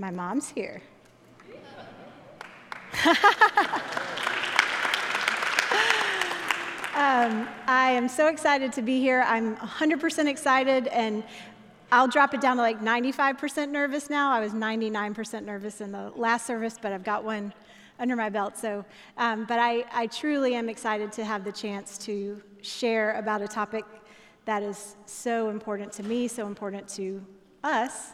My mom's here. um, I am so excited to be here. I'm 100% excited, and I'll drop it down to like 95% nervous now. I was 99% nervous in the last service, but I've got one under my belt. So, um, but I, I truly am excited to have the chance to share about a topic that is so important to me, so important to us,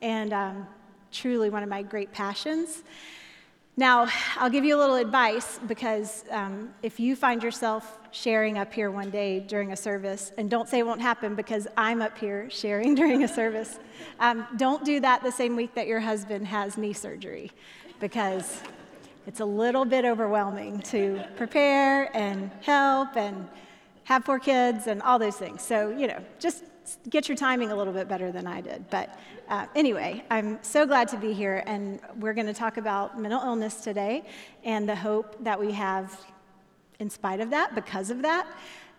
and um, truly one of my great passions. Now, I'll give you a little advice because um, if you find yourself sharing up here one day during a service, and don't say it won't happen because I'm up here sharing during a service, um, don't do that the same week that your husband has knee surgery because it's a little bit overwhelming to prepare and help and have four kids and all those things. So, you know, just get your timing a little bit better than I did. But uh, anyway, I'm so glad to be here, and we're going to talk about mental illness today and the hope that we have in spite of that, because of that.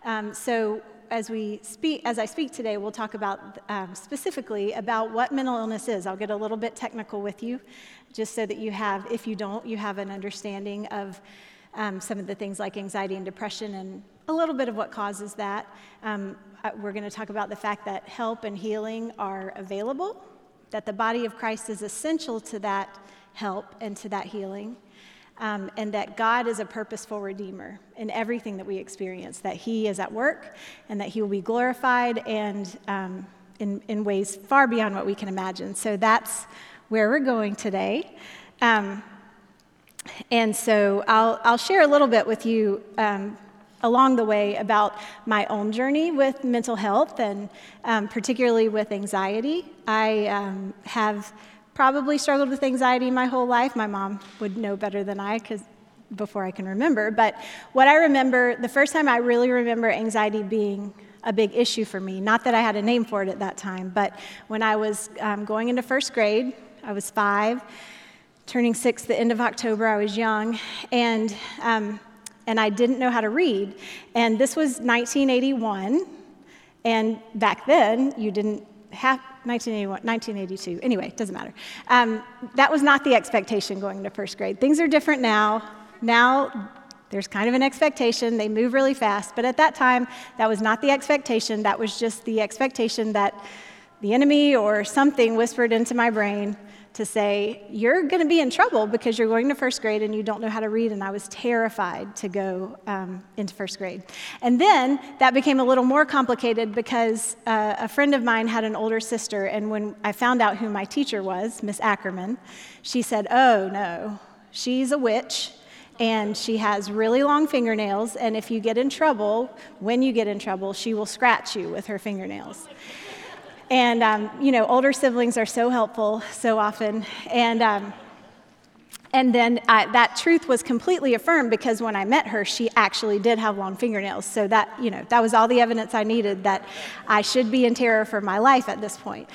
Um, so as we speak, as I speak today, we'll talk about um, specifically about what mental illness is. I'll get a little bit technical with you, just so that you have, if you don't, you have an understanding of um, some of the things like anxiety and depression and a little bit of what causes that. Um, we're going to talk about the fact that help and healing are available, that the body of Christ is essential to that help and to that healing, um, and that God is a purposeful redeemer in everything that we experience, that He is at work and that He will be glorified and um, in, in ways far beyond what we can imagine. So that's where we're going today. Um, and so I'll, I'll share a little bit with you um, along the way about my own journey with mental health and um, particularly with anxiety. I um, have probably struggled with anxiety my whole life. My mom would know better than I because before I can remember. But what I remember, the first time I really remember anxiety being a big issue for me, not that I had a name for it at that time, but when I was um, going into first grade, I was five, turning six the end of October, I was young, and um, and I didn't know how to read. And this was 1981, and back then you didn't have 1981, 1982. Anyway, doesn't matter. Um, that was not the expectation going into first grade. Things are different now. Now there's kind of an expectation. They move really fast. But at that time, that was not the expectation. That was just the expectation that the enemy or something whispered into my brain to say, You're going to be in trouble because you're going to first grade and you don't know how to read. And I was terrified to go um, into first grade. And then that became a little more complicated because uh, a friend of mine had an older sister. And when I found out who my teacher was, Miss Ackerman, she said, Oh, no, she's a witch and she has really long fingernails. And if you get in trouble, when you get in trouble, she will scratch you with her fingernails. And, um, you know, older siblings are so helpful so often. And, um, and then uh, that truth was completely affirmed because when I met her, she actually did have long fingernails. So that, you know, that was all the evidence I needed that I should be in terror for my life at this point.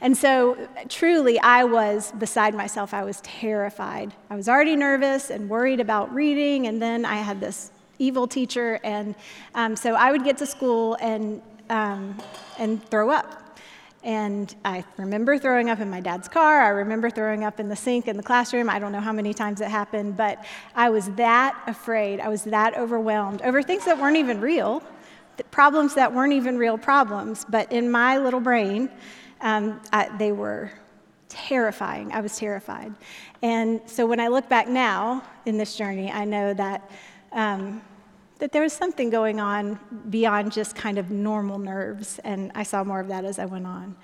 And so, truly, I was beside myself. I was terrified. I was already nervous and worried about reading, and then I had this evil teacher. And um, so I would get to school and, um, and throw up. And I remember throwing up in my dad's car. I remember throwing up in the sink in the classroom. I don't know how many times it happened, but I was that afraid. I was that overwhelmed over things that weren't even real, problems that weren't even real problems. But in my little brain, um, I, they were terrifying. I was terrified. And so when I look back now in this journey, I know that. Um, that there was something going on beyond just kind of normal nerves, and I saw more of that as I went on.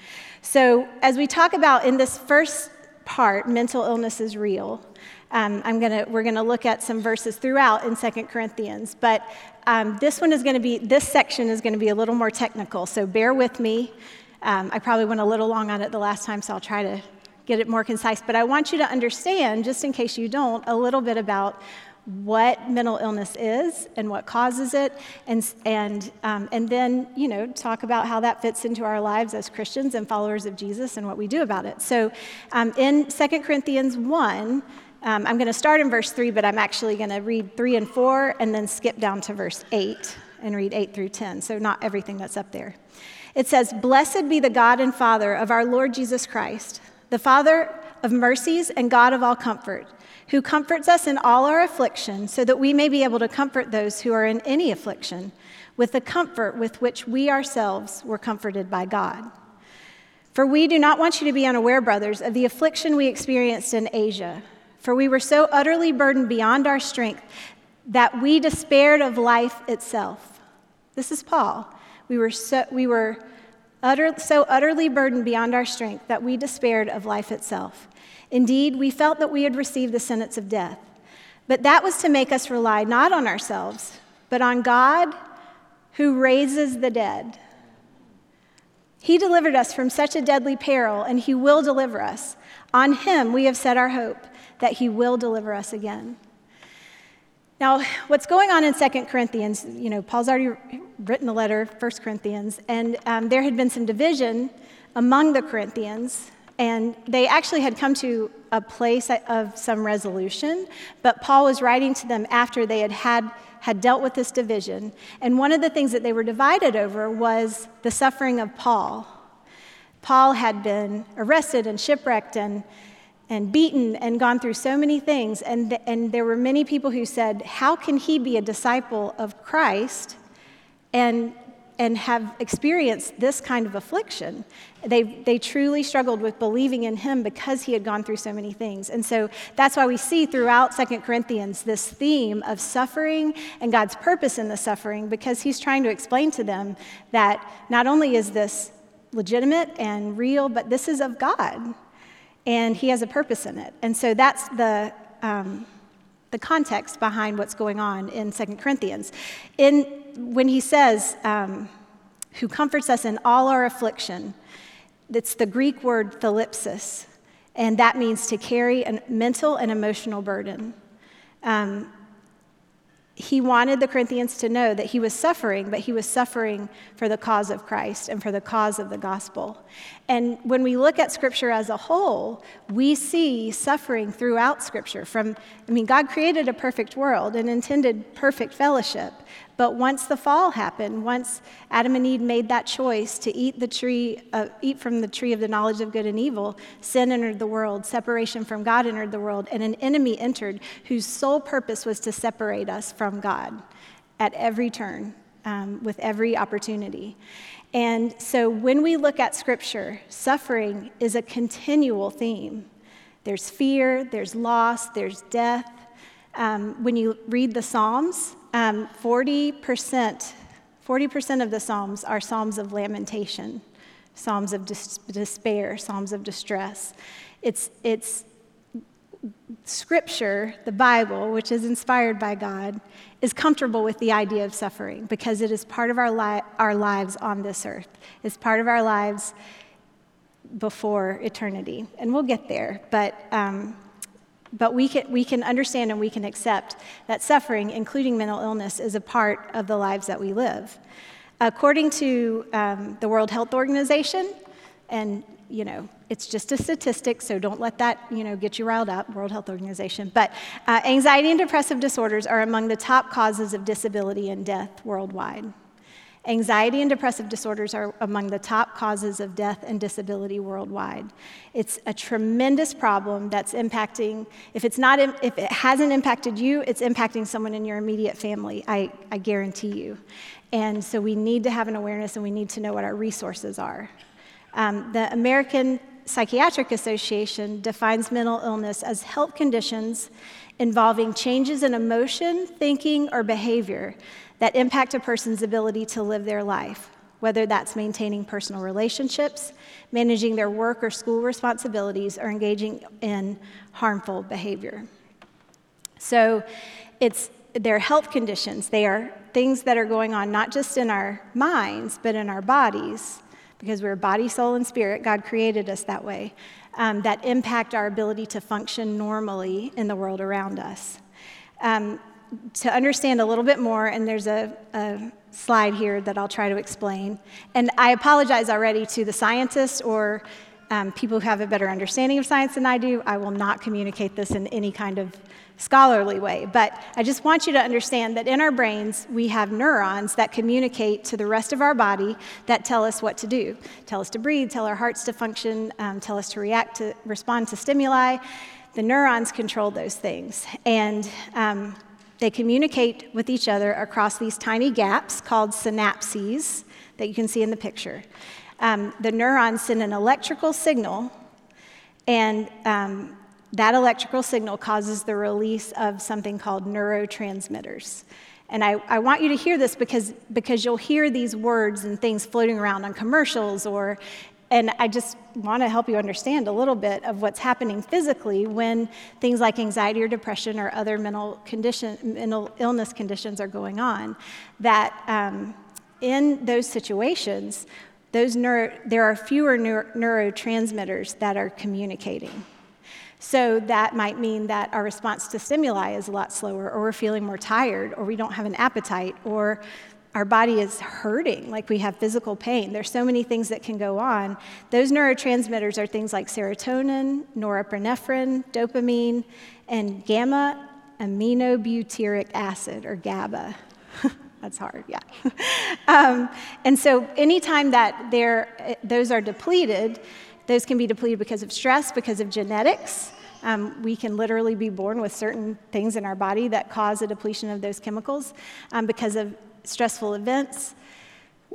So, as we talk about in this first part, mental illness is real. Um, I'm gonna, we're going to look at some verses throughout in Second Corinthians, but um, this one is going to be, this section is going to be a little more technical, so bear with me. Um, I probably went a little long on it the last time, so I'll try to get it more concise, but I want you to understand, just in case you don't, a little bit about what mental illness is and what causes it, and, and, um, and then, you know, talk about how that fits into our lives as Christians and followers of Jesus and what we do about it. So um, in 2 Corinthians 1, um, I'm going to start in verse 3, but I'm actually going to read 3 and 4 and then skip down to verse 8 and read 8 through 10. So, not everything that's up there. It says, Blessed be the God and Father of our Lord Jesus Christ, the Father of mercies and God of all comfort who comforts us in all our affliction, so that we may be able to comfort those who are in any affliction with the comfort with which we ourselves were comforted by God. For we do not want you to be unaware, brothers, of the affliction we experienced in Asia. For we were so utterly burdened beyond our strength that we despaired of life itself. This is Paul. We were so, we were utter, so utterly burdened beyond our strength that we despaired of life itself. Indeed, we felt that we had received the sentence of death. But that was to make us rely not on ourselves, but on God who raises the dead. He delivered us from such a deadly peril, and He will deliver us. On Him we have set our hope that He will deliver us again. Now, what's going on in 2 Corinthians, you know, Paul's already written the letter, 1 Corinthians, and um, there had been some division among the Corinthians and they actually had come to a place of some resolution, but Paul was writing to them after they had, had, had dealt with this division. And one of the things that they were divided over was the suffering of Paul. Paul had been arrested and shipwrecked and, and beaten and gone through so many things. And, th- and there were many people who said, How can he be a disciple of Christ and and have experienced this kind of affliction. They, they truly struggled with believing in him because he had gone through so many things. And so that's why we see throughout Second Corinthians this theme of suffering and God's purpose in the suffering, because he's trying to explain to them that not only is this legitimate and real, but this is of God. And he has a purpose in it. And so that's the. Um, the context behind what's going on in Second Corinthians. In, when he says, um, who comforts us in all our affliction, it's the Greek word thalipsis, and that means to carry a mental and emotional burden. Um, he wanted the Corinthians to know that he was suffering, but he was suffering for the cause of Christ and for the cause of the gospel. And when we look at Scripture as a whole, we see suffering throughout Scripture. From, I mean, God created a perfect world and intended perfect fellowship, but once the fall happened, once Adam and Eve made that choice to eat the tree, uh, eat from the tree of the knowledge of good and evil, sin entered the world, separation from God entered the world, and an enemy entered whose sole purpose was to separate us from God at every turn, um, with every opportunity. And so when we look at Scripture, suffering is a continual theme. There's fear, there's loss, there's death. Um, when you read the Psalms, um, 40%, 40% of the Psalms are Psalms of lamentation, Psalms of dis- despair, Psalms of distress. It's, it's Scripture, the Bible, which is inspired by God, is comfortable with the idea of suffering because it is part of our, li- our lives on this earth. It's part of our lives before eternity. And we'll get there. But um, but we can, we can understand and we can accept that suffering, including mental illness, is a part of the lives that we live. According to um, the World Health Organization, and you know, it's just a statistic, so don't let that you know get you riled up. World Health Organization, but uh, anxiety and depressive disorders are among the top causes of disability and death worldwide. Anxiety and depressive disorders are among the top causes of death and disability worldwide. It's a tremendous problem that's impacting, if, it's not, if it hasn't impacted you, it's impacting someone in your immediate family, I, I guarantee you. And so we need to have an awareness and we need to know what our resources are. Um, the American Psychiatric Association defines mental illness as health conditions involving changes in emotion, thinking, or behavior that impact a person's ability to live their life, whether that's maintaining personal relationships, managing their work or school responsibilities, or engaging in harmful behavior. So it's their health conditions. They are things that are going on not just in our minds, but in our bodies, because we're body, soul, and spirit. God created us that way. um, that impact our ability to function normally in the world around us. Um, to understand a little bit more, and there's a, a slide here that I'll try to explain. And I apologize already to the scientists or um, people who have a better understanding of science than I do. I will not communicate this in any kind of scholarly way. But I just want you to understand that in our brains, we have neurons that communicate to the rest of our body that tell us what to do, tell us to breathe, tell our hearts to function, um, tell us to react to respond to stimuli. The neurons control those things. And um, they communicate with each other across these tiny gaps called synapses that you can see in the picture. Um, the neurons send an electrical signal, and um, that electrical signal causes the release of something called neurotransmitters. And I, I, want you to hear this because, because you'll hear these words and things floating around on commercials or and I just want to help you understand a little bit of what's happening physically when things like anxiety or depression or other mental condition, mental illness conditions are going on. That um, in those situations, those neuro, there are fewer neuro, neurotransmitters that are communicating. So that might mean that our response to stimuli is a lot slower, or we're feeling more tired, or we don't have an appetite, or our body is hurting, like we have physical pain. There's so many things that can go on. Those neurotransmitters are things like serotonin, norepinephrine, dopamine, and gamma aminobutyric acid, or GABA. That's hard, yeah. um, and so, anytime that those are depleted, those can be depleted because of stress, because of genetics. Um, we can literally be born with certain things in our body that cause a depletion of those chemicals um, because of stressful events,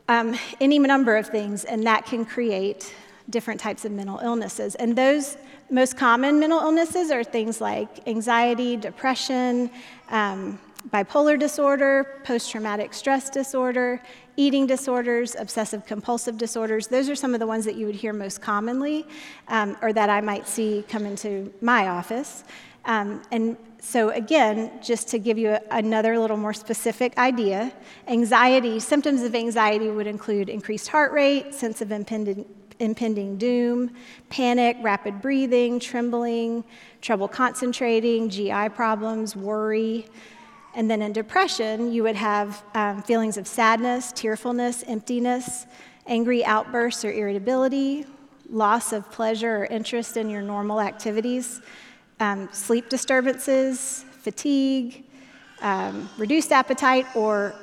um, any number of things, and that can create different types of mental illnesses. And those most common mental illnesses are things like anxiety, depression, um, bipolar disorder, post traumatic stress disorder, eating disorders, obsessive compulsive disorders. Those are some of the ones that you would hear most commonly um, or that I might see come into my office. Um, and so, again, just to give you a, another little more specific idea, anxiety, symptoms of anxiety would include increased heart rate, sense of impending, impending doom, panic, rapid breathing, trembling, trouble concentrating, GI problems, worry. And then in depression, you would have um, feelings of sadness, tearfulness, emptiness, angry outbursts or irritability, loss of pleasure or interest in your normal activities um, sleep disturbances, fatigue, um, reduced appetite, or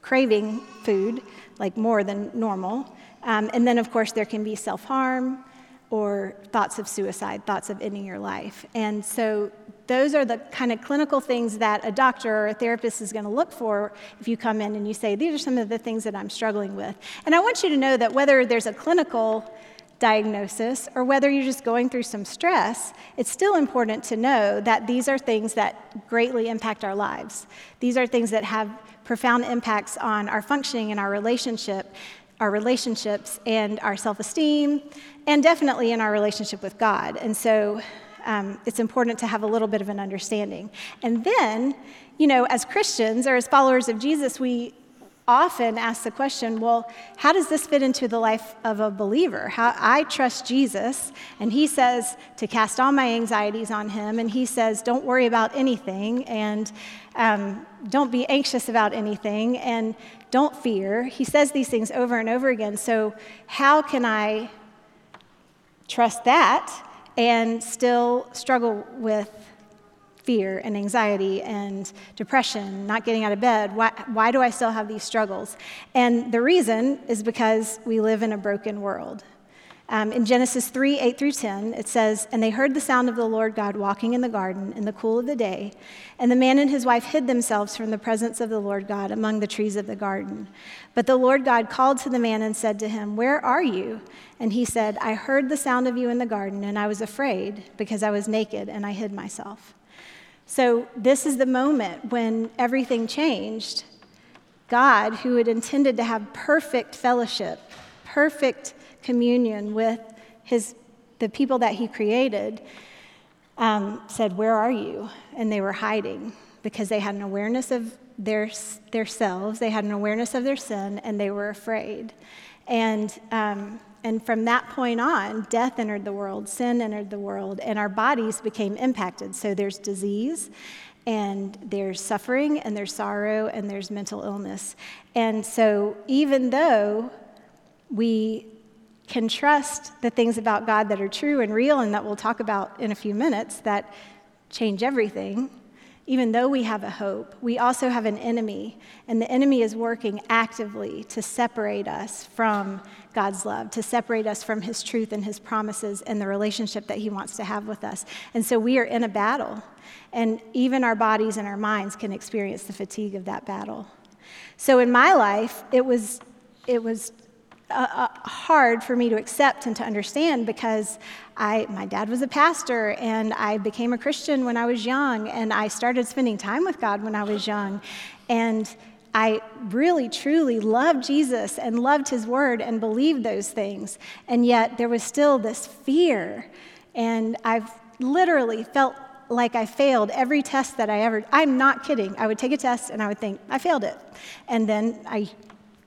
craving food, like more than normal. Um, and then, of course, there can be self harm or thoughts of suicide, thoughts of ending your life. And so, those are the kind of clinical things that a doctor or a therapist is going to look for if you come in and you say, These are some of the things that I'm struggling with. And I want you to know that whether there's a clinical diagnosis or whether you're just going through some stress, it's still important to know that these are things that greatly impact our lives. These are things that have profound impacts on our functioning and our relationship, our relationships and our self-esteem, and definitely in our relationship with God. And so um, it's important to have a little bit of an understanding. And then, you know, as Christians or as followers of Jesus, we often ask the question well, how does this fit into the life of a believer? How, I trust Jesus, and he says to cast all my anxieties on him, and he says, don't worry about anything, and um, don't be anxious about anything, and don't fear. He says these things over and over again. So, how can I trust that and still struggle with fear and anxiety and depression, not getting out of bed. Why, why do I still have these struggles? And the reason is because we live in a broken world. Um, in Genesis 3 8 through 10, it says, And they heard the sound of the Lord God walking in the garden in the cool of the day. And the man and his wife hid themselves from the presence of the Lord God among the trees of the garden. But the Lord God called to the man and said to him, Where are you? And he said, I heard the sound of you in the garden, and I was afraid because I was naked and I hid myself. So, this is the moment when everything changed. God, who had intended to have perfect fellowship, perfect communion with his, the people that he created, um, said, Where are you? And they were hiding because they had an awareness of their, their selves, they had an awareness of their sin, and they were afraid. And um, and from that point on, death entered the world, sin entered the world, and our bodies became impacted. So there's disease, and there's suffering, and there's sorrow, and there's mental illness. And so even though we can trust the things about God that are true and real and that we'll talk about in a few minutes that change everything, even though we have a hope, we also have an enemy, and the enemy is working actively to separate us from God's love, to separate us from His truth and His promises and the relationship that He wants to have with us. And so we are in a battle, and even our bodies and our minds can experience the fatigue of that battle. So in my life, it was, it was uh, uh, hard for me to accept and to understand because I, my dad was a pastor and I became a Christian when I was young and I started spending time with God when I was young. And I really, truly loved Jesus and loved his word and believed those things. And yet there was still this fear. And I've literally felt like I failed every test that I ever, I'm not kidding. I would take a test and I would think, I failed it. And then I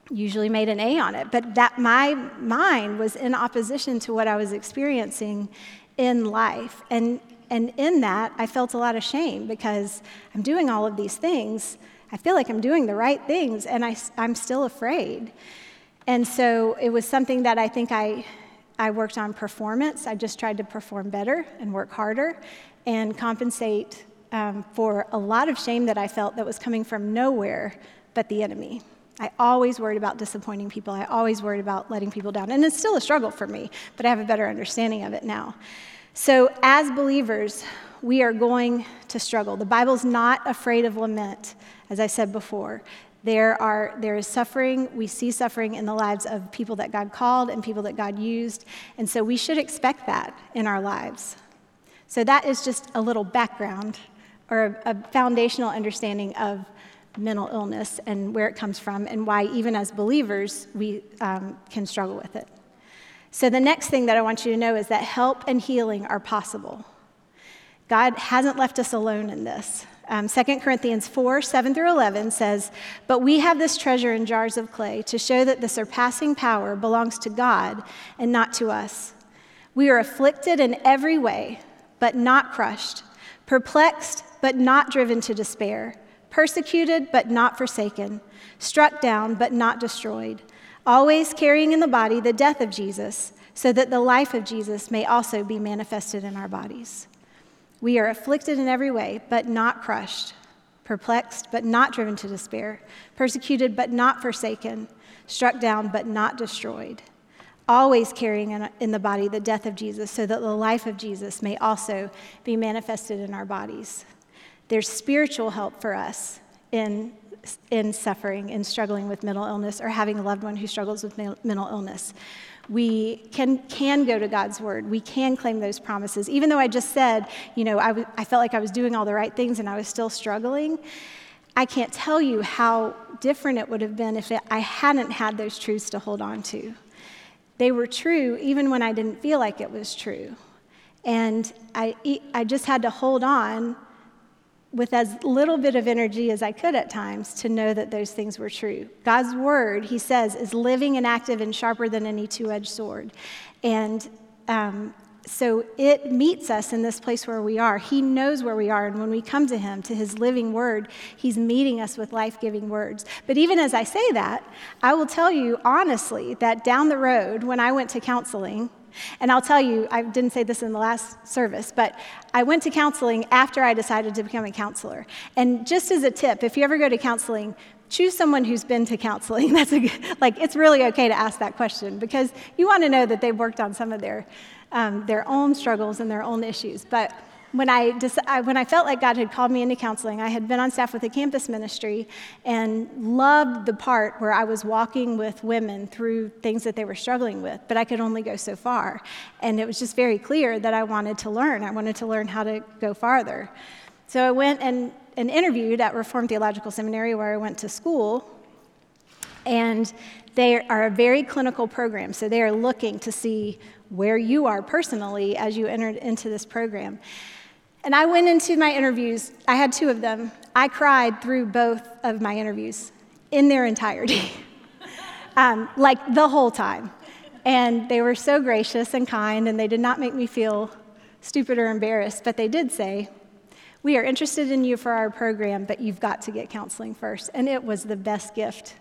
usually made an A on it. But that my mind was in opposition to what I was experiencing in life. And, and in that, I felt a lot of shame because I'm doing all of these things. I feel like I'm doing the right things, and I, I'm still afraid. And so it was something that I think I, I worked on performance. I just tried to perform better and work harder and compensate um, for a lot of shame that I felt that was coming from nowhere but the enemy. I always worried about disappointing people. I always worried about letting people down. And it's still a struggle for me, but I have a better understanding of it now. So, as believers, we are going to struggle. The Bible's not afraid of lament, as I said before. There, are, there is suffering. We see suffering in the lives of people that God called and people that God used. And so we should expect that in our lives. So, that is just a little background or a, a foundational understanding of mental illness and where it comes from, and why, even as believers, we um, can struggle with it. So, the next thing that I want you to know is that help and healing are possible. God hasn't left us alone in this. Um, 2 Corinthians 4 7 through 11 says, But we have this treasure in jars of clay to show that the surpassing power belongs to God and not to us. We are afflicted in every way, but not crushed, perplexed, but not driven to despair persecuted but not forsaken, struck down but not destroyed, always carrying in the body the death of Jesus, so that the life of Jesus may also be manifested in our bodies. We are afflicted in every way, but not crushed, perplexed, but not driven to despair, persecuted, but not forsaken, struck down, but not destroyed, always carrying in the body the death of Jesus, so that the life of Jesus may also be manifested in our bodies. There's spiritual help for us in, in suffering, in struggling with mental illness, or having a loved one who struggles with mental illness. We can, can go to God's word. We can claim those promises. Even though I just said, you know, I, w- I felt like I was doing all the right things and I was still struggling, I can't tell you how different it would have been if it, I hadn't had those truths to hold on to. They were true even when I didn't feel like it was true. And I, I just had to hold on with as little bit of energy as I could at times to know that those things were true. God's word, he says, is living and active and sharper than any two edged sword. And um, so it meets us in this place where we are. He knows where we are. And when we come to him, to his living word, he's meeting us with life giving words. But even as I say that, I will tell you honestly that down the road, when I went to counseling, and I'll tell you, I didn't say this in the last service, but I went to counseling after I decided to become a counselor. And just as a tip, if you ever go to counseling, choose someone who's been to counseling. That's a, like it's really okay to ask that question because you want to know that they've worked on some of their um, their own struggles and their own issues. But when I, when I felt like God had called me into counseling, I had been on staff with a campus ministry and loved the part where I was walking with women through things that they were struggling with, but I could only go so far. And it was just very clear that I wanted to learn. I wanted to learn how to go farther. So I went and, and interviewed at Reformed Theological Seminary where I went to school. And they are a very clinical program, so they are looking to see where you are personally as you entered into this program. And I went into my interviews, I had two of them. I cried through both of my interviews in their entirety, um, like the whole time. And they were so gracious and kind, and they did not make me feel stupid or embarrassed, but they did say, We are interested in you for our program, but you've got to get counseling first. And it was the best gift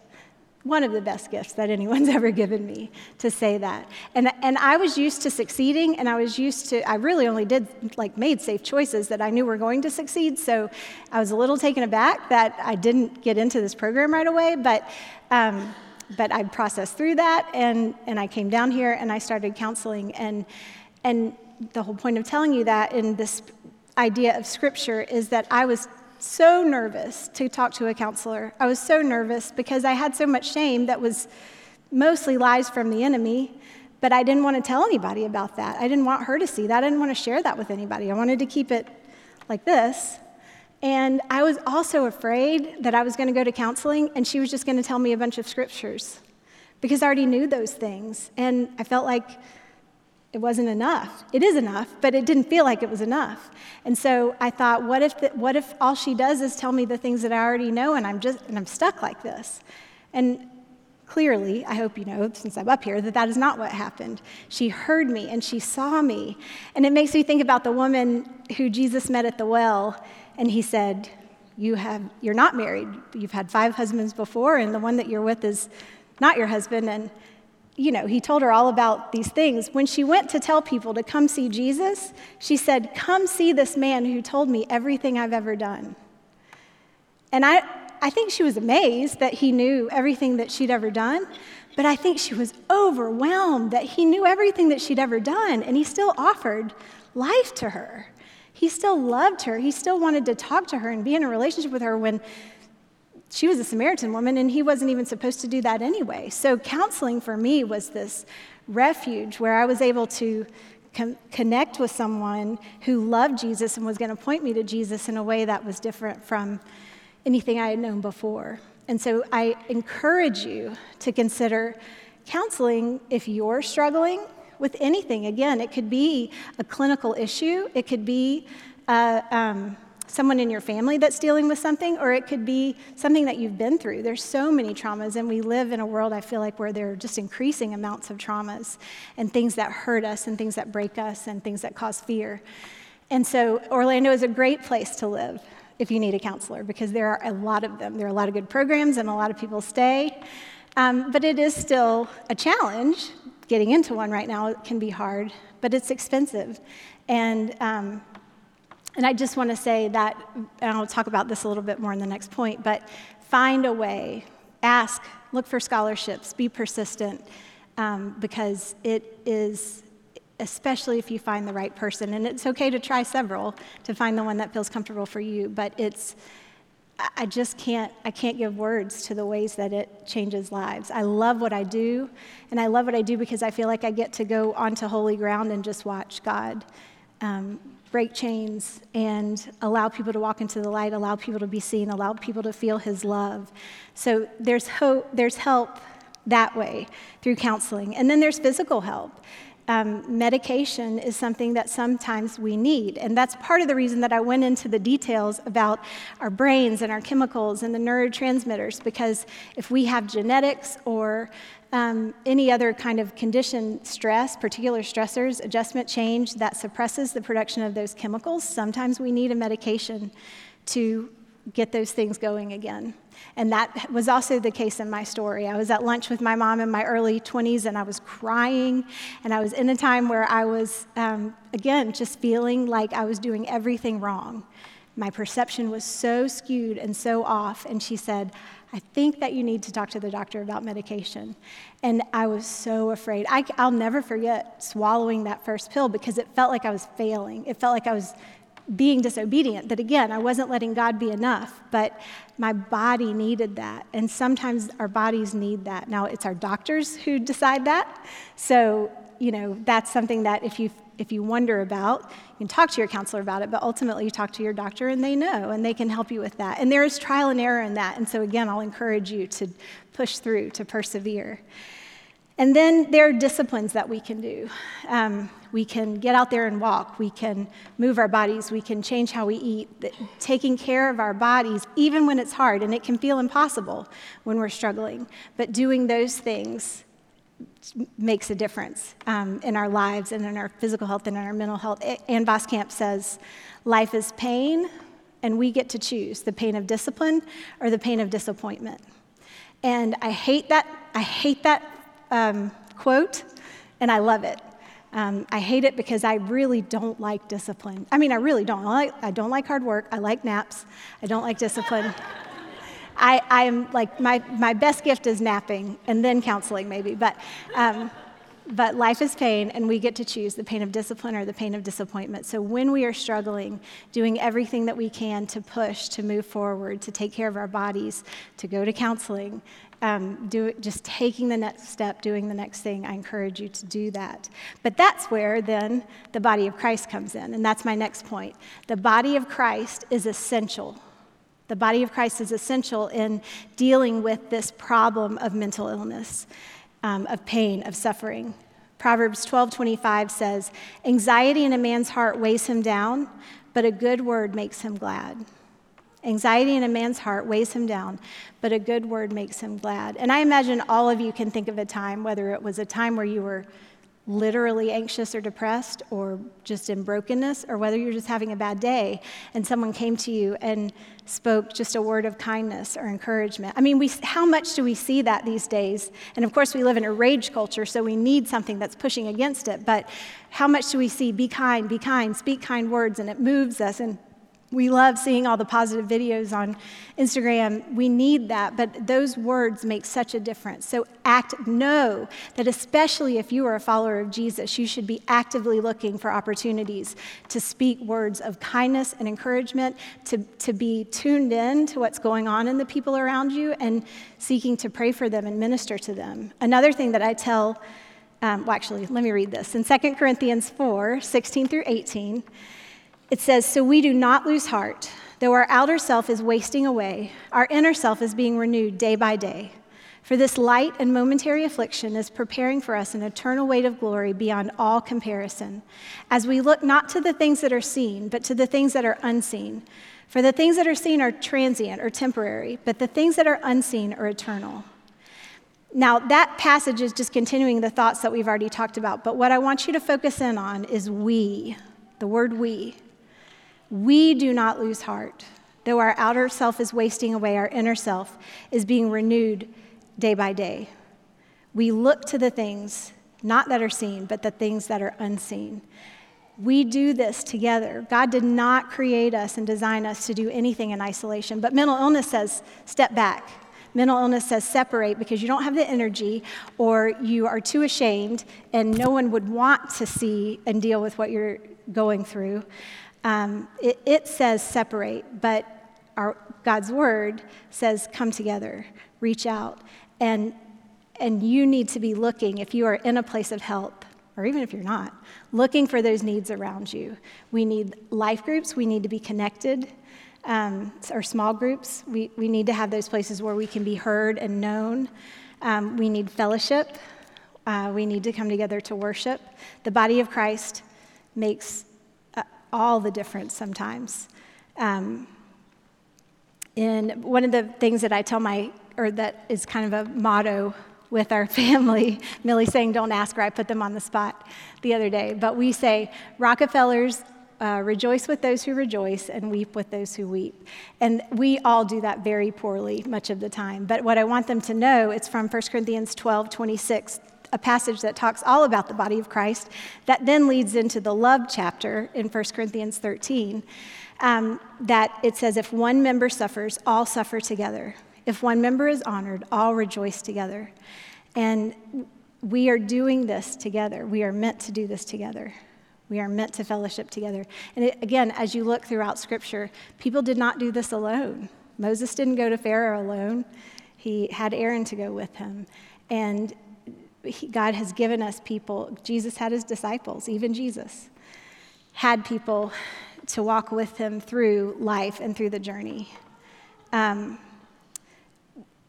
one of the best gifts that anyone's ever given me to say that. And, and I was used to succeeding, and I was used to, I really only did, like, made safe choices that I knew were going to succeed. So I was a little taken aback that I didn't get into this program right away, but, um, but I processed through that, and, and I came down here and I started counseling. And, and the whole point of telling you that in this idea of scripture is that I was so nervous to talk to a counselor. I was so nervous because I had so much shame that was mostly lies from the enemy, but I didn't want to tell anybody about that. I didn't want her to see that. I didn't want to share that with anybody. I wanted to keep it like this. And I was also afraid that I was going to go to counseling and she was just going to tell me a bunch of scriptures because I already knew those things. And I felt like it wasn't enough. It is enough, but it didn't feel like it was enough. And so I thought, what if, the, what if all she does is tell me the things that I already know and I'm just and I'm stuck like this? And clearly, I hope you know, since I'm up here, that that is not what happened. She heard me and she saw me. And it makes me think about the woman who Jesus met at the well, and he said, you have, You're not married. You've had five husbands before, and the one that you're with is not your husband. And you know, he told her all about these things. When she went to tell people to come see Jesus, she said, Come see this man who told me everything I've ever done. And I, I think she was amazed that he knew everything that she'd ever done, but I think she was overwhelmed that he knew everything that she'd ever done, and he still offered life to her. He still loved her. He still wanted to talk to her and be in a relationship with her when she was a Samaritan woman, and he wasn't even supposed to do that anyway. So, counseling for me was this refuge where I was able to com- connect with someone who loved Jesus and was going to point me to Jesus in a way that was different from anything I had known before. And so, I encourage you to consider counseling if you're struggling with anything. Again, it could be a clinical issue, it could be uh, um, someone in your family that's dealing with something, or it could be something that you've been through. There's so many traumas, and we live in a world, I feel like, where there are just increasing amounts of traumas and things that hurt us, and things that break us, and things that cause fear. And so, Orlando is a great place to live if you need a counselor because there are a lot of them. There are a lot of good programs, and a lot of people stay. Um, but it is still a challenge. Getting into one right now can be hard, but it's expensive. And um, and I just want to say that, and I'll talk about this a little bit more in the next point, but find a way, ask, look for scholarships, be persistent, um, because it is, especially if you find the right person, and it's okay to try several to find the one that feels comfortable for you, but it's, I just can't, I can't give words to the ways that it changes lives. I love what I do, and I love what I do because I feel like I get to go onto holy ground and just watch God um, break chains and allow people to walk into the light, allow people to be seen, allow people to feel his love. So there's hope, there's help that way through counseling. And then there's physical help. Um, medication is something that sometimes we need. And that's part of the reason that I went into the details about our brains and our chemicals and the neurotransmitters, because if we have genetics or um, any other kind of condition, stress, particular stressors, adjustment change that suppresses the production of those chemicals, sometimes we need a medication to get those things going again. And that was also the case in my story. I was at lunch with my mom in my early 20s and I was crying. And I was in a time where I was, um, again, just feeling like I was doing everything wrong. My perception was so skewed and so off. And she said, I think that you need to talk to the doctor about medication. And I was so afraid. I, will never forget swallowing that first pill because it felt like I was failing. It felt like I was being disobedient, that again, I wasn't letting God be enough, but my body needed that. And sometimes our bodies need that. Now, it's our doctors who decide that. So, you know, that's something that if you if you wonder about, you can talk to your counselor about it, but ultimately you talk to your doctor and they know and they can help you with that. And there is trial and error in that. And so, again, I'll encourage you to push through, to persevere. And then there are disciplines that we can do. Um, we can get out there and walk. We can move our bodies. We can change how we eat. Taking care of our bodies, even when it's hard, and it can feel impossible when we're struggling. But doing those things makes a difference um, in our lives and in our physical health and in our mental health. Ann Voskamp says, Life is pain, and we get to choose the pain of discipline or the pain of disappointment. And I hate that, I hate that um, quote, and I love it. Um, I hate it because I really don't like discipline. I mean, I really don't. I, like, I don't like hard work. I like naps. I don't like discipline. I, I'm like, my, my best gift is napping and then counseling, maybe. But, um, but life is pain, and we get to choose the pain of discipline or the pain of disappointment. So when we are struggling, doing everything that we can to push, to move forward, to take care of our bodies, to go to counseling, um, do, just taking the next step, doing the next thing, I encourage you to do that. But that's where then the body of Christ comes in, and that's my next point. The body of Christ is essential the body of Christ is essential in dealing with this problem of mental illness, um, of pain, of suffering. Proverbs 12:25 says, "Anxiety in a man's heart weighs him down, but a good word makes him glad." Anxiety in a man's heart weighs him down, but a good word makes him glad. And I imagine all of you can think of a time, whether it was a time where you were literally anxious or depressed or just in brokenness or whether you're just having a bad day and someone came to you and spoke just a word of kindness or encouragement. I mean, we, how much do we see that these days? And of course, we live in a rage culture, so we need something that's pushing against it. But how much do we see be kind, be kind, speak kind words, and it moves us and we love seeing all the positive videos on Instagram. We need that, but those words make such a difference. So act, know that especially if you are a follower of Jesus, you should be actively looking for opportunities to speak words of kindness and encouragement, to, to be tuned in to what's going on in the people around you, and seeking to pray for them and minister to them. Another thing that I tell, um, well, actually, let me read this. In 2 Corinthians 4 16 through 18, it says, So we do not lose heart. Though our outer self is wasting away, our inner self is being renewed day by day. For this light and momentary affliction is preparing for us an eternal weight of glory beyond all comparison, as we look not to the things that are seen, but to the things that are unseen. For the things that are seen are transient or temporary, but the things that are unseen are eternal. Now, that passage is just continuing the thoughts that we've already talked about, but what I want you to focus in on is we, the word we. We do not lose heart. Though our outer self is wasting away, our inner self is being renewed day by day. We look to the things, not that are seen, but the things that are unseen. We do this together. God did not create us and design us to do anything in isolation, but mental illness says step back. Mental illness says separate because you don't have the energy or you are too ashamed and no one would want to see and deal with what you're going through. Um, it, it, says separate, but our, God's word says come together, reach out. And, and you need to be looking, if you are in a place of help, or even if you're not, looking for those needs around you. We need life groups, we need to be connected, um, or small groups. We, we need to have those places where we can be heard and known. Um, we need fellowship. Uh, we need to come together to worship. The body of Christ makes all the difference sometimes. Um, and one of the things that I tell my, or that is kind of a motto with our family, Millie saying, don't ask her, I put them on the spot the other day. But we say, Rockefellers uh, rejoice with those who rejoice and weep with those who weep. And we all do that very poorly much of the time. But what I want them to know, it's from 1 Corinthians 12 26 a passage that talks all about the body of Christ that then leads into the love chapter in 1 Corinthians 13. Um, that it says, if one member suffers, all suffer together. If one member is honored, all rejoice together. And we are doing this together. We are meant to do this together. We are meant to fellowship together. And it, again, as you look throughout Scripture, people did not do this alone. Moses didn't go to Pharaoh alone, he had Aaron to go with him. And God has given us people. Jesus had his disciples, even Jesus had people to walk with him through life and through the journey. Um,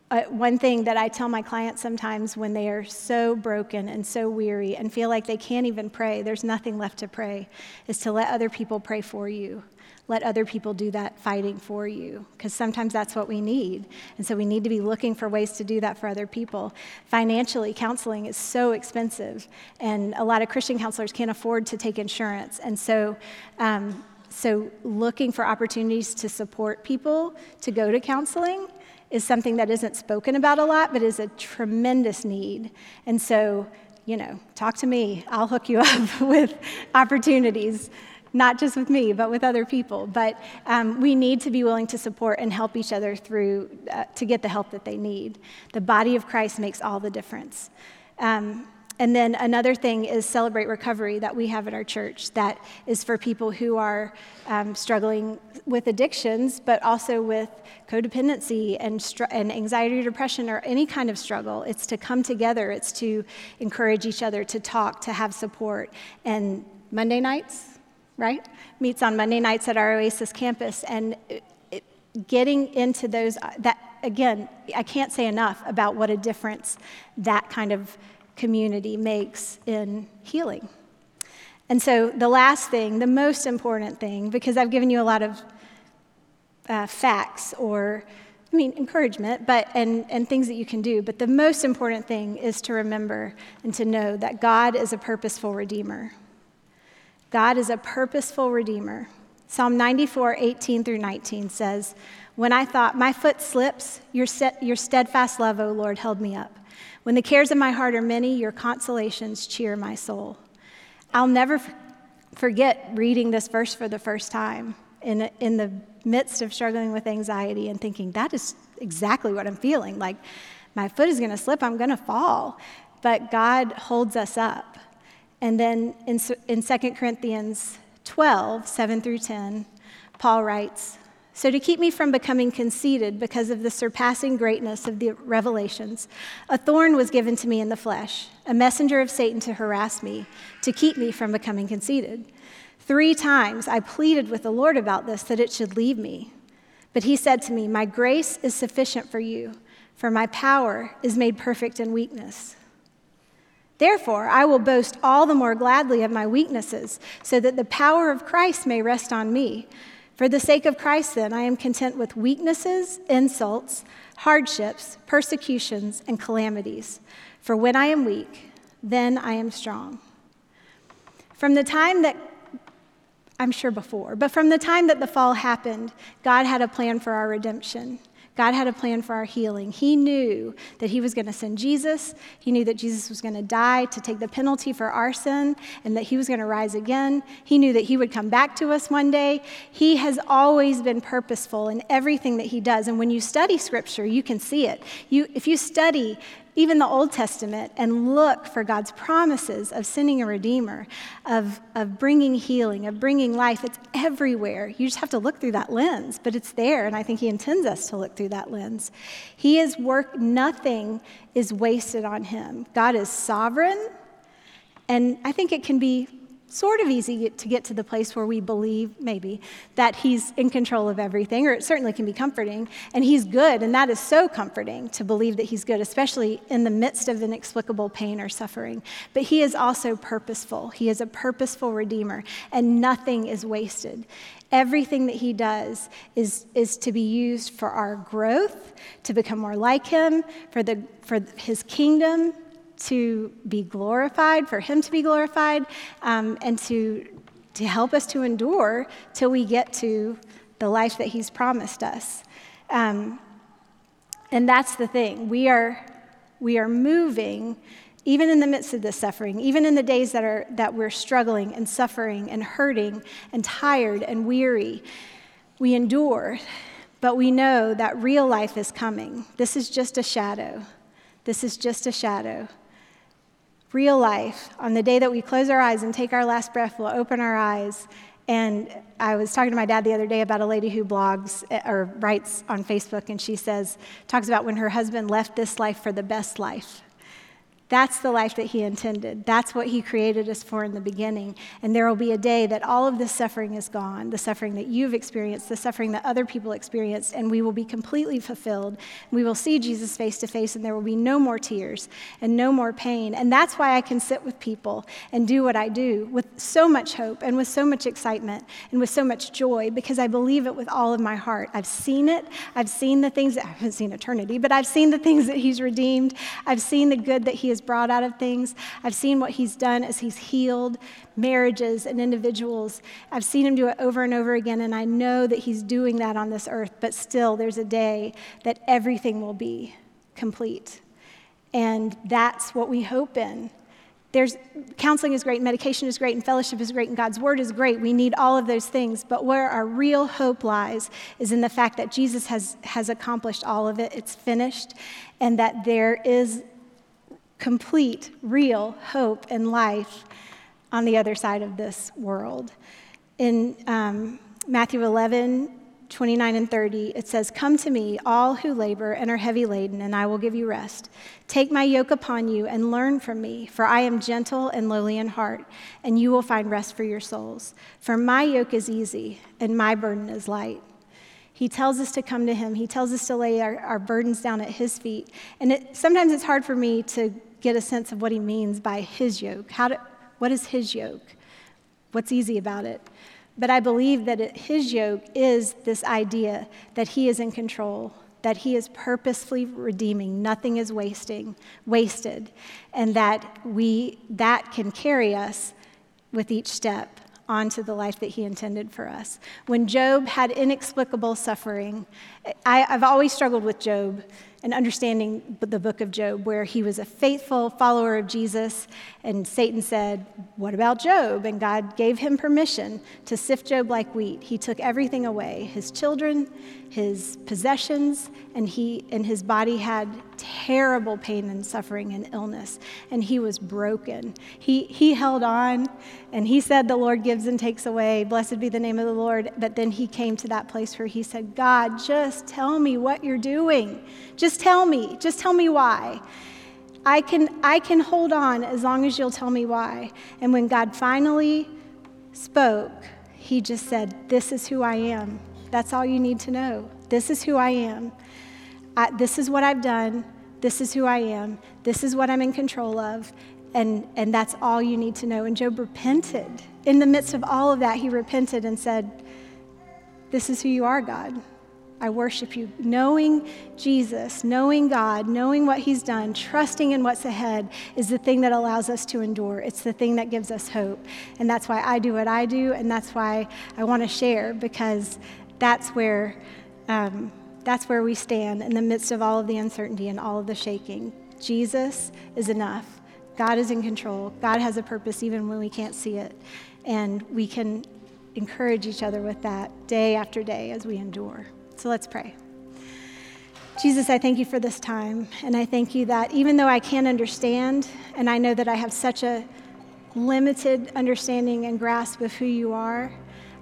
uh, one thing that I tell my clients sometimes when they are so broken and so weary and feel like they can't even pray, there's nothing left to pray, is to let other people pray for you. Let other people do that fighting for you, because sometimes that's what we need. And so we need to be looking for ways to do that for other people. Financially, counseling is so expensive, and a lot of Christian counselors can't afford to take insurance. And so, um, so looking for opportunities to support people to go to counseling is something that isn't spoken about a lot, but is a tremendous need. And so, you know, talk to me. I'll hook you up with opportunities, not just with me, but with other people. But um, we need to be willing to support and help each other through uh, to get the help that they need. The body of Christ makes all the difference. Um, and then another thing is Celebrate Recovery that we have at our church that is for people who are um, struggling with addictions, but also with codependency and, str- and anxiety or depression or any kind of struggle. It's to come together, it's to encourage each other, to talk, to have support. And Monday nights, right? Meets on Monday nights at our Oasis campus. And getting into those, that again, I can't say enough about what a difference that kind of community makes in healing. And so, the last thing, the most important thing, because I've given you a lot of uh, facts or, I mean, encouragement, but, and, and things that you can do, but the most important thing is to remember and to know that God is a purposeful redeemer. God is a purposeful redeemer. Psalm 94, 18 through 19 says, When I thought, my foot slips, your, set, your steadfast love, O Lord, held me up. When the cares of my heart are many, your consolations cheer my soul. I'll never forget reading this verse for the first time in, in the midst of struggling with anxiety and thinking, that is exactly what I'm feeling. Like, my foot is going to slip, I'm going to fall. But God holds us up. And then in, in 2 Corinthians 12, 7 through 10, Paul writes, so, to keep me from becoming conceited because of the surpassing greatness of the revelations, a thorn was given to me in the flesh, a messenger of Satan to harass me, to keep me from becoming conceited. Three times I pleaded with the Lord about this, that it should leave me. But he said to me, My grace is sufficient for you, for my power is made perfect in weakness. Therefore, I will boast all the more gladly of my weaknesses, so that the power of Christ may rest on me. For the sake of Christ, then, I am content with weaknesses, insults, hardships, persecutions, and calamities. For when I am weak, then I am strong. From the time that, I'm sure before, but from the time that the fall happened, God had a plan for our redemption. God had a plan for our healing. He knew that He was going to send Jesus. He knew that Jesus was going to die to take the penalty for our sin and that He was going to rise again. He knew that He would come back to us one day. He has always been purposeful in everything that He does. And when you study Scripture, you can see it. You, if you study even the Old Testament, and look for God's promises of sending a Redeemer, of, of bringing healing, of bringing life. It's everywhere. You just have to look through that lens, but it's there, and I think He intends us to look through that lens. He is work, nothing is wasted on Him. God is sovereign, and I think it can be sort of easy to get to the place where we believe, maybe, that He's in control of everything, or it certainly can be comforting. And He's good, and that is so comforting to believe that He's good, especially in the midst of inexplicable pain or suffering. But He is also purposeful. He is a purposeful Redeemer, and nothing is wasted. Everything that he does is, is to be used for our growth, to become more like him, for, the, for his kingdom, to be glorified, for Him to be glorified, um, and to, to help us to endure till we get to the life that He's promised us. Um, and that's the thing. We are, we are moving even in the midst of this suffering, even in the days that, are, that we're struggling and suffering and hurting and tired and weary, we endure, but we know that real life is coming. This is just a shadow. This is just a shadow real life, on the day that we close our eyes and take our last breath, we'll open our eyes. And I was talking to my dad the other day about a lady who blogs eh, or writes on Facebook, and she says, talks about when her husband left this life for the best life. That's the life that He intended. That's what He created us for in the beginning. And there will be a day that all of this suffering is gone the suffering that you've experienced, the suffering that other people experienced, and we will be completely fulfilled. We will see Jesus face to face, and there will be no more tears and no more pain. And that's why I can sit with people and do what I do with so much hope and with so much excitement and with so much joy because I believe it with all of my heart. I've seen it. I've seen the things, that I haven't seen eternity, but I've seen the things that He's redeemed. I've seen the good that He has has brought out of things. I've seen what he's done as he's healed marriages and individuals. I've seen him do it over and over again, and I know that he's doing that on this earth, but still, there's a day that everything will be complete. And that's what we hope in. There's, counseling is great, medication is great, and fellowship is great, and God's word is great. We need all of those things. But where our real hope lies is in the fact that Jesus has, has accomplished all of it, it's finished, and that there is complete, real hope and life on the other side of this world. In um, Matthew 11, 29 and 30, it says, Come to me, all who labor and are heavy laden, and I will give you rest. Take my yoke upon you and learn from me, for I am gentle and lowly in heart, and you will find rest for your souls. For my yoke is easy and my burden is light. He tells us to come to him. He tells us to lay our, our burdens down at his feet. And it, sometimes it's hard for me to get a sense of what he means by his yoke. How do, what is his yoke? What's easy about it? But I believe that it, his yoke is this idea that he is in control, that he is purposefully redeeming, nothing is wasting, wasted, and that we that can carry us with each step onto the life that he intended for us. When Job had inexplicable suffering, I, have always struggled with Job and understanding the book of Job, where he was a faithful follower of Jesus, and Satan said, What about Job? And God gave him permission to sift Job like wheat. He took everything away his children, his possessions, and, he, and his body had terrible pain and suffering and illness, and he was broken. He, he held on, and he said, The Lord gives and takes away. Blessed be the name of the Lord. But then he came to that place where he said, God, just tell me what you're doing. Just tell me. Just tell me why. I can, I can hold on as long as you'll tell me why. And when God finally spoke, he just said, This is who I am. That's all you need to know. This is who I am. I, this is what I've done. This is who I am. This is what I'm in control of. And, and that's all you need to know. And Job repented. In the midst of all of that, he repented and said, This is who you are, God. I worship you. Knowing Jesus, knowing God, knowing what He's done, trusting in what's ahead is the thing that allows us to endure. It's the thing that gives us hope. And that's why I do what I do, and that's why I want to share, because that's where, um, that's where we stand in the midst of all of the uncertainty and all of the shaking. Jesus is enough. God is in control. God has a purpose even when we can't see it. And we can encourage each other with that day after day as we endure. So let's pray. Jesus, I thank you for this time. And I thank you that even though I can't understand, and I know that I have such a limited understanding and grasp of who you are,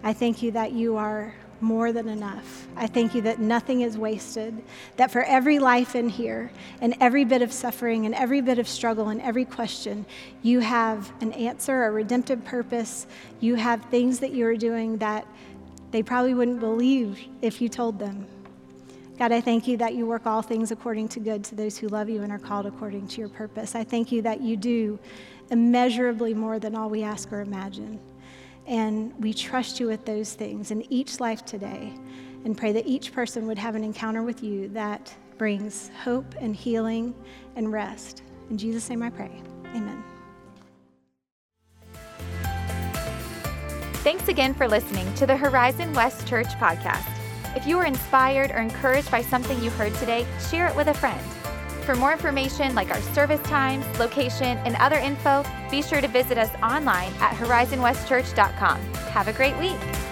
I thank you that you are more than enough. I thank you that nothing is wasted, that for every life in here, and every bit of suffering, and every bit of struggle, and every question, you have an answer, a redemptive purpose. You have things that you are doing that they probably wouldn't believe if you told them. God, I thank you that you work all things according to good to those who love you and are called according to your purpose. I thank you that you do immeasurably more than all we ask or imagine. And we trust you with those things in each life today and pray that each person would have an encounter with you that brings hope and healing and rest. In Jesus' name I pray. Amen. Thanks again for listening to the Horizon West Church podcast. If you were inspired or encouraged by something you heard today, share it with a friend. For more information like our service times, location, and other info, be sure to visit us online at horizonwestchurch.com. Have a great week.